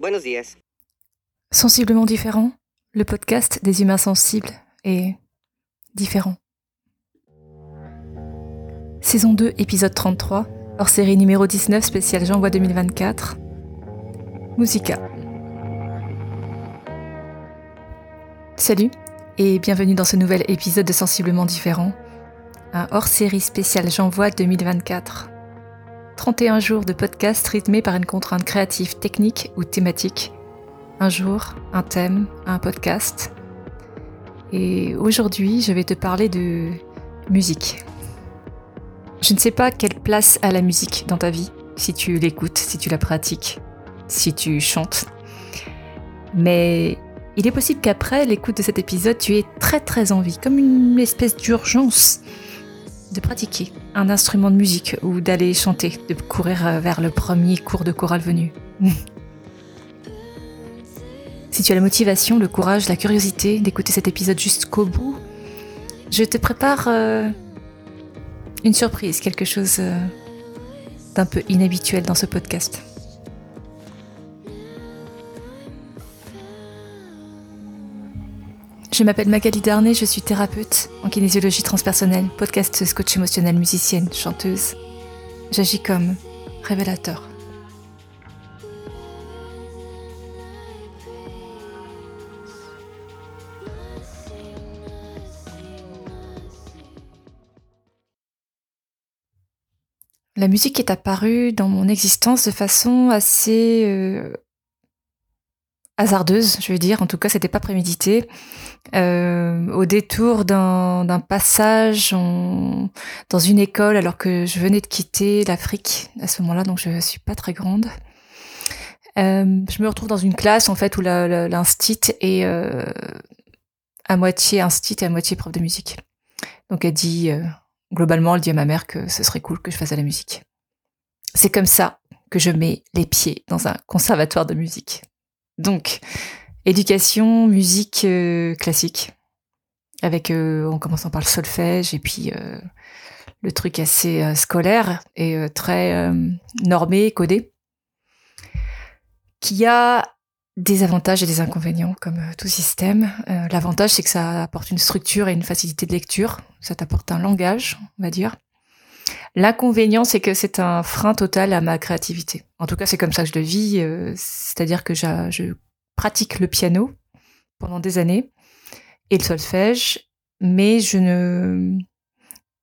Buenos días. Sensiblement différent, le podcast des humains sensibles et différent. Saison 2, épisode 33, hors série numéro 19, spécial J'envoie 2024. Musica. Salut et bienvenue dans ce nouvel épisode de Sensiblement différent, un hors série spécial J'envoie 2024. 31 jours de podcast rythmés par une contrainte créative, technique ou thématique. Un jour, un thème, un podcast. Et aujourd'hui, je vais te parler de musique. Je ne sais pas quelle place a la musique dans ta vie, si tu l'écoutes, si tu la pratiques, si tu chantes. Mais il est possible qu'après l'écoute de cet épisode, tu aies très très envie, comme une espèce d'urgence, de pratiquer un instrument de musique ou d'aller chanter, de courir vers le premier cours de chorale venu. si tu as la motivation, le courage, la curiosité d'écouter cet épisode jusqu'au bout, je te prépare euh, une surprise, quelque chose euh, d'un peu inhabituel dans ce podcast. Je m'appelle Magali Darnay, je suis thérapeute en kinésiologie transpersonnelle, podcasteuse, coach émotionnelle, musicienne, chanteuse. J'agis comme révélateur. La musique est apparue dans mon existence de façon assez euh, hasardeuse, je veux dire. En tout cas, c'était pas prémédité. Euh, au détour d'un passage dans une école, alors que je venais de quitter l'Afrique à ce moment-là, donc je suis pas très grande. Euh, je me retrouve dans une classe en fait où l'instit est euh, à moitié instit et à moitié prof de musique. Donc elle dit globalement, elle dit à ma mère que ce serait cool que je fasse de la musique. C'est comme ça que je mets les pieds dans un conservatoire de musique. Donc, éducation, musique euh, classique, avec euh, en commençant par le solfège et puis euh, le truc assez scolaire et très normé, codé, qui a des avantages et des inconvénients comme tout système. L'avantage, c'est que ça apporte une structure et une facilité de lecture, ça t'apporte un langage, on va dire. L'inconvénient, c'est que c'est un frein total à ma créativité. En tout cas, c'est comme ça que je le vis. Euh, c'est-à-dire que je pratique le piano pendant des années et le solfège, mais je ne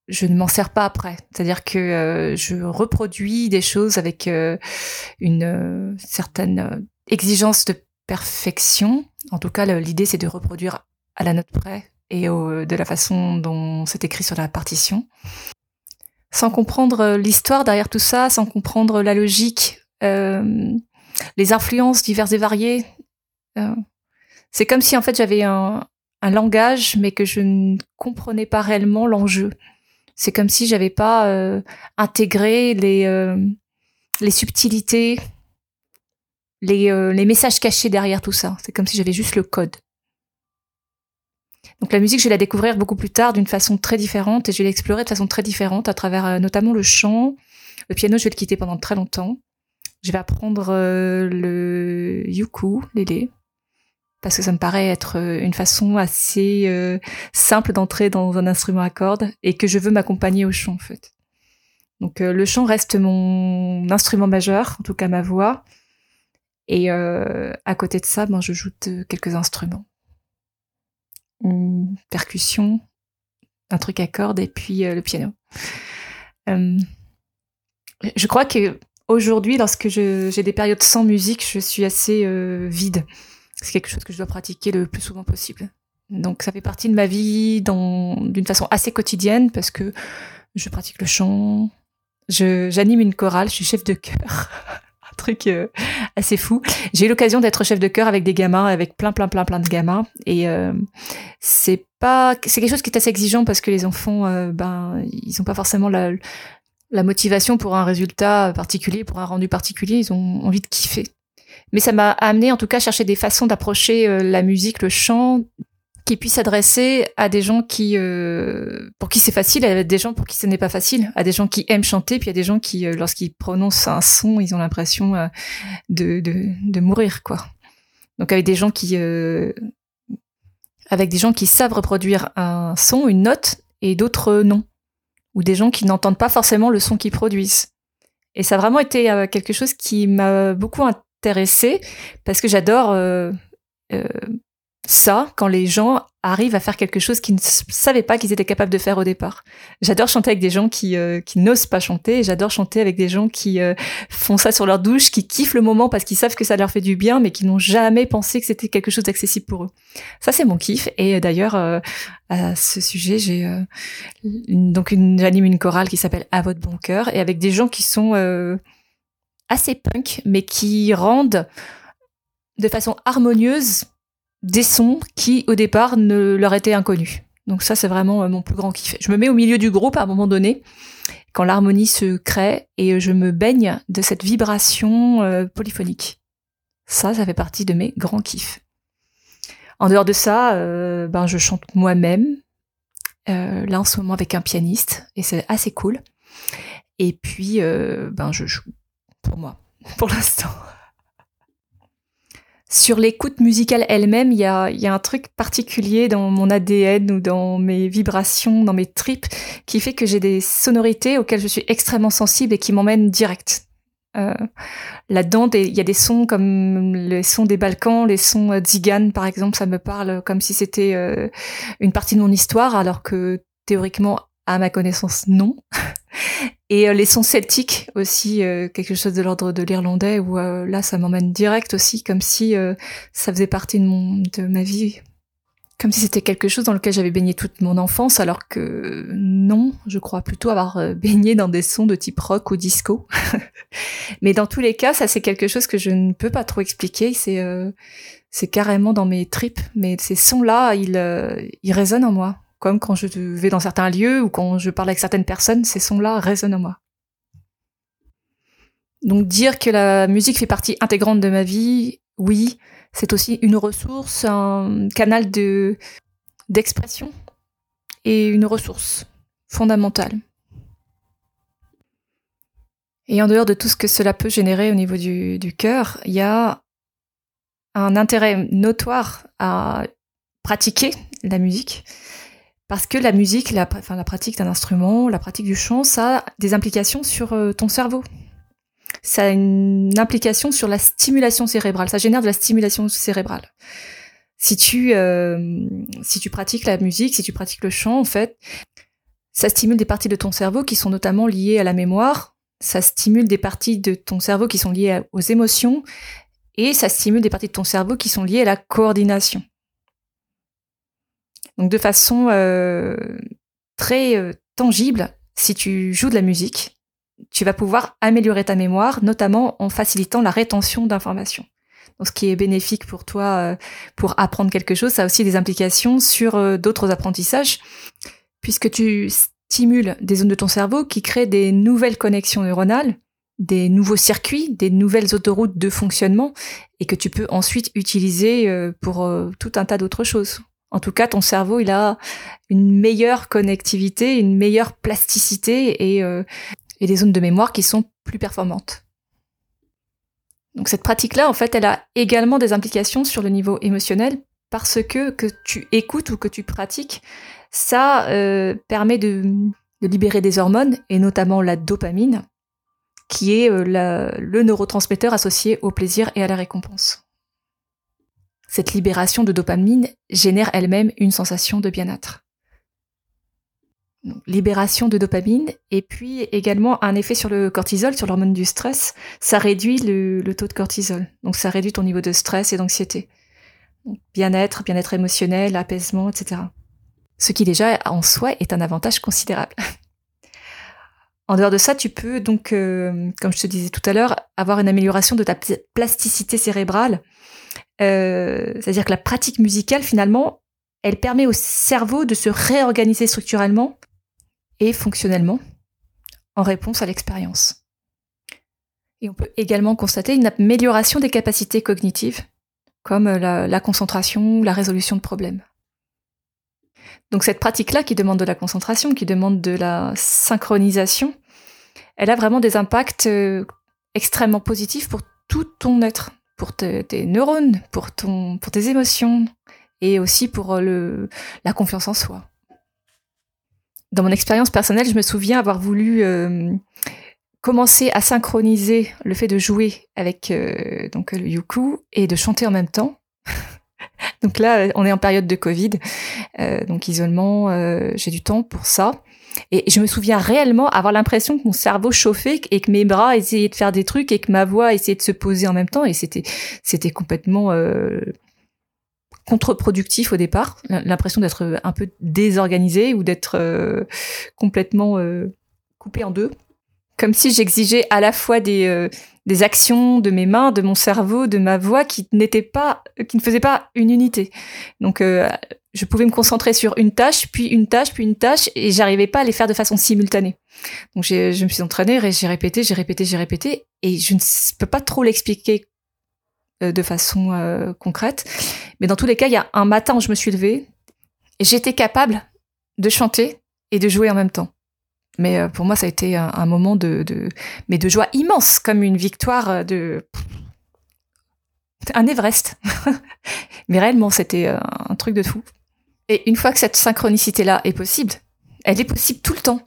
je ne m'en sers pas après. C'est-à-dire que euh, je reproduis des choses avec euh, une certaine exigence de perfection. En tout cas, l'idée, c'est de reproduire à la note près et de la façon dont c'est écrit sur la partition sans comprendre l'histoire derrière tout ça, sans comprendre la logique, les influences diverses et variées. Euh, c'est comme si en fait j'avais un, un, langage, mais que je ne comprenais pas réellement l'enjeu. C'est comme si j'avais pas euh, intégré les euh, les subtilités, les, les messages cachés derrière tout ça. C'est comme si j'avais juste le code. Donc la musique, je vais la découvrir beaucoup plus tard d'une façon très différente et je vais l'explorer de façon très différente à travers euh, notamment le chant. Le piano, je vais le quitter pendant très longtemps. Je vais apprendre euh, le lélé, parce que ça me paraît être euh, une façon assez simple d'entrer dans un instrument à cordes et que je veux m'accompagner au chant en fait. Donc le chant reste mon instrument majeur, en tout cas ma voix. Et à côté de ça, ben, je joue quelques instruments une percussion, un truc à cordes et puis euh, le piano. Euh, je crois que aujourd'hui, lorsque j'ai des périodes sans musique, je suis assez euh, vide. C'est quelque chose que je dois pratiquer le plus souvent possible. Donc ça fait partie de ma vie d'une façon assez quotidienne parce que je pratique le chant, j'anime une chorale, je suis chef de chœur. truc euh, assez fou. J'ai eu l'occasion d'être chef de chœur avec des gamins, avec plein, plein, plein, plein de gamins. Et euh, c'est pas, c'est quelque chose qui est assez exigeant parce que les enfants, euh, ben, ils ont pas forcément la, la motivation pour un résultat particulier, pour un rendu particulier. Ils ont envie de kiffer. Mais ça m'a amené, en tout cas, à chercher des façons d'approcher la musique, le chant, qui puisse s'adresser à des gens qui, euh, pour qui c'est facile, à des gens pour qui ce n'est pas facile, à des gens qui aiment chanter, puis à des gens qui, euh, lorsqu'ils prononcent un son, ils ont l'impression euh, de, de, de, mourir, quoi. Donc avec des gens qui, euh, avec des gens qui savent reproduire un son, une note, et d'autres non, ou des gens qui n'entendent pas forcément le son qu'ils produisent. Et ça a vraiment été quelque chose qui m'a beaucoup intéressée parce que j'adore ça quand les gens arrivent à faire quelque chose qu'ils ne savaient pas qu'ils étaient capables de faire au départ. J'adore chanter avec des gens qui, euh, qui n'osent pas chanter, j'adore chanter avec des gens qui euh, font ça sur leur douche, qui kiffent le moment parce qu'ils savent que ça leur fait du bien, mais qui n'ont jamais pensé que c'était quelque chose d'accessible pour eux. Ça, c'est mon kiff. Et euh, d'ailleurs, à ce sujet, j'ai donc une, j'anime une chorale qui s'appelle À votre bon cœur, et avec des gens qui sont assez punk, mais qui rendent de façon harmonieuse des sons qui, au départ, ne leur étaient inconnus. Donc ça, c'est vraiment euh, mon plus grand kiff. Je me mets au milieu du groupe à un moment donné, quand l'harmonie se crée, et je me baigne de cette vibration euh, polyphonique. Ça, ça fait partie de mes grands kiffs. En dehors de ça, euh, ben je chante moi-même. là en ce moment avec un pianiste, et c'est assez cool. Et puis, ben je joue pour moi, pour l'instant sur l'écoute musicale elle-même, il y a, y a, un truc particulier dans mon ADN ou dans mes vibrations, dans mes tripes, qui fait que j'ai des sonorités auxquelles je suis extrêmement sensible et qui m'emmènent direct. Euh, Là-dedans, il y a des sons comme les sons des Balkans, les sons euh, par exemple, ça me parle comme si c'était euh, une partie de mon histoire, alors que théoriquement, à ma connaissance, non. Et euh, les sons celtiques aussi, euh, quelque chose de l'ordre de l'irlandais, où euh, là, ça m'emmène direct aussi, comme si ça faisait partie de, mon, de ma vie. Comme si c'était quelque chose dans lequel j'avais baigné toute mon enfance, alors que non, je crois plutôt avoir baigné dans des sons de type rock ou disco. Mais dans tous les cas, ça c'est quelque chose que je ne peux pas trop expliquer. C'est c'est carrément dans mes tripes. Mais ces sons-là, ils, ils résonnent en moi comme quand je vais dans certains lieux ou quand je parle avec certaines personnes, ces sons-là résonnent en moi. Donc dire que la musique fait partie intégrante de ma vie, oui, c'est aussi une ressource, un canal de d'expression et une ressource fondamentale. Et en dehors de tout ce que cela peut générer au niveau du, du cœur, il y a un intérêt notoire à pratiquer la musique parce que la musique, la, pratique d'un instrument, la pratique du chant, ça a des implications sur euh, ton cerveau. Ça a une implication sur la stimulation cérébrale. Ça génère de la stimulation cérébrale. Si tu, euh, si tu pratiques la musique, si tu pratiques le chant, en fait, ça stimule des parties de ton cerveau qui sont notamment liées à la mémoire. Ça stimule des parties de ton cerveau qui sont liées aux émotions. Et ça stimule des parties de ton cerveau qui sont liées à la coordination. Donc de façon euh, très euh, tangible, si tu joues de la musique, tu vas pouvoir améliorer ta mémoire, notamment en facilitant la rétention d'informations. Donc, ce qui est bénéfique pour toi euh, pour apprendre quelque chose, ça a aussi des implications sur d'autres apprentissages, puisque tu stimules des zones de ton cerveau qui créent des nouvelles connexions neuronales, des nouveaux circuits, des nouvelles autoroutes de fonctionnement, et que tu peux ensuite utiliser pour tout un tas d'autres choses. En tout cas, ton cerveau, il a une meilleure connectivité, une meilleure plasticité et, euh, et des zones de mémoire qui sont plus performantes. Donc cette pratique-là, en fait, elle a également des implications sur le niveau émotionnel parce que que tu écoutes ou que tu pratiques, ça euh, permet de, libérer des hormones et notamment la dopamine, qui est euh, le neurotransmetteur associé au plaisir et à la récompense. Cette libération de dopamine génère elle-même une sensation de bien-être. libération de dopamine et puis également un effet sur le cortisol, sur l'hormone du stress. Ça réduit le, taux de cortisol. Donc ça réduit ton niveau de stress et d'anxiété. Bien-être, bien-être émotionnel, apaisement, etc. Ce qui déjà en soi est un avantage considérable. En dehors de ça, tu peux donc, euh, comme je te disais tout à l'heure, avoir une amélioration de ta plasticité cérébrale euh, c'est-à-dire que la pratique musicale, finalement, elle permet au cerveau de se réorganiser structurellement et fonctionnellement en réponse à l'expérience. Et on peut également constater une amélioration des capacités cognitives, comme la, la concentration, la résolution de problèmes. Donc cette pratique-là qui demande de la concentration, qui demande de la synchronisation, elle a vraiment des impacts euh, extrêmement positifs pour tout ton être, pour tes neurones, pour, ton, pour tes émotions et aussi pour euh, la confiance en soi. Dans mon expérience personnelle, je me souviens avoir voulu euh, commencer à synchroniser le fait de jouer avec donc le yuku et de chanter en même temps. Donc là, on est en période de Covid, donc isolement, j'ai du temps pour ça. Et je me souviens réellement avoir l'impression que mon cerveau chauffait et que mes bras essayaient de faire des trucs et que ma voix essayait de se poser en même temps. Et c'était, c'était complètement euh, contre-productif au départ. L'impression d'être un peu désorganisé ou d'être euh, complètement euh, coupé en deux. Comme si j'exigeais à la fois des, des actions de mes mains, de mon cerveau, de ma voix qui n'étaient pas, qui ne faisaient pas une unité. Donc, je pouvais me concentrer sur une tâche, puis une tâche, puis une tâche, et j'arrivais pas à les faire de façon simultanée. Donc je me suis entraînée, j'ai répété, j'ai répété, j'ai répété, et je ne peux pas trop l'expliquer euh, de façon euh, concrète. Mais dans tous les cas, il y a un matin où je me suis levée, et j'étais capable de chanter et de jouer en même temps. Mais euh, pour moi, ça a été un, moment de, mais de joie immense, comme une victoire de un Everest. mais réellement, c'était un truc de fou. Et une fois que cette synchronicité-là est possible, elle est possible tout le temps.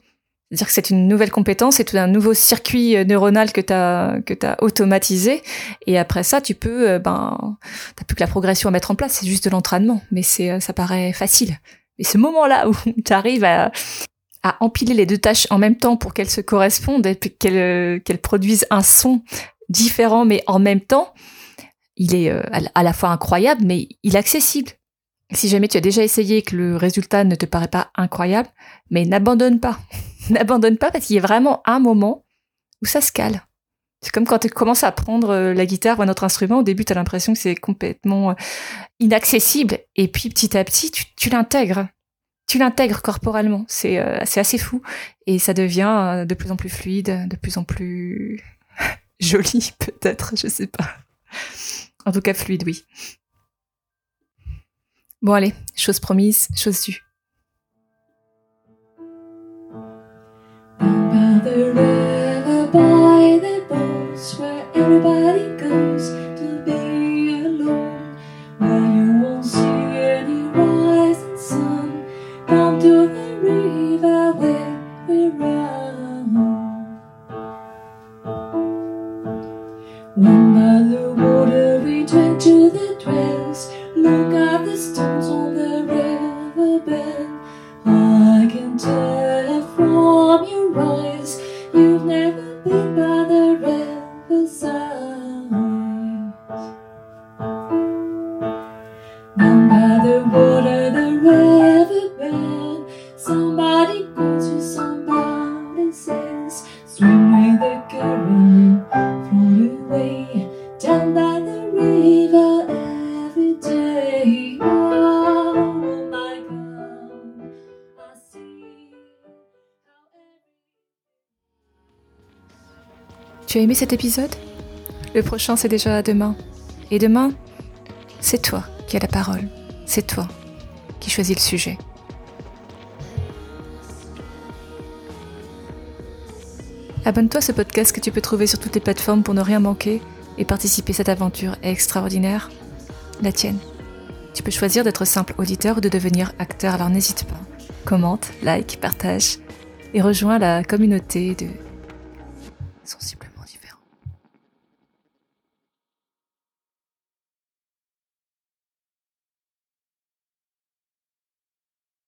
C'est-à-dire que c'est une nouvelle compétence, c'est un nouveau circuit euh, neuronal que tu as tu automatisé et après ça tu peux euh, ben t'as plus que la progression à mettre en place, c'est juste de l'entraînement, mais euh, ça paraît facile. Et ce moment-là où tu arrives à à empiler les deux tâches en même temps pour qu'elles se correspondent et qu'elles qu'elles produisent un son différent mais en même temps, il est à la fois incroyable mais il accessible. Si jamais tu as déjà essayé et que le résultat ne te paraît pas incroyable, mais n'abandonne pas. n'abandonne pas parce qu'il y a vraiment un moment où ça se cale. C'est comme quand tu commences à apprendre euh, la guitare ou un autre instrument, au début tu as l'impression que c'est complètement euh, inaccessible et puis petit à petit tu, l'intègres. Tu l'intègres corporellement, c'est euh, assez fou et ça devient de plus en plus fluide, de plus en plus joli peut-être, je sais pas. En tout cas fluide, oui. Bon allez, chose promise, chose due. stones. Look at the stones on the road. Tu as aimé cet épisode? Le prochain, c'est déjà demain. Et demain, c'est toi qui as la parole. C'est toi qui choisis le sujet. Abonne-toi à ce podcast que tu peux trouver sur toutes les plateformes pour ne rien manquer et participer à cette aventure extraordinaire, la tienne. Tu peux choisir d'être simple auditeur ou de devenir acteur, alors n'hésite pas. Commente, like, partage et rejoins la communauté de sensibles.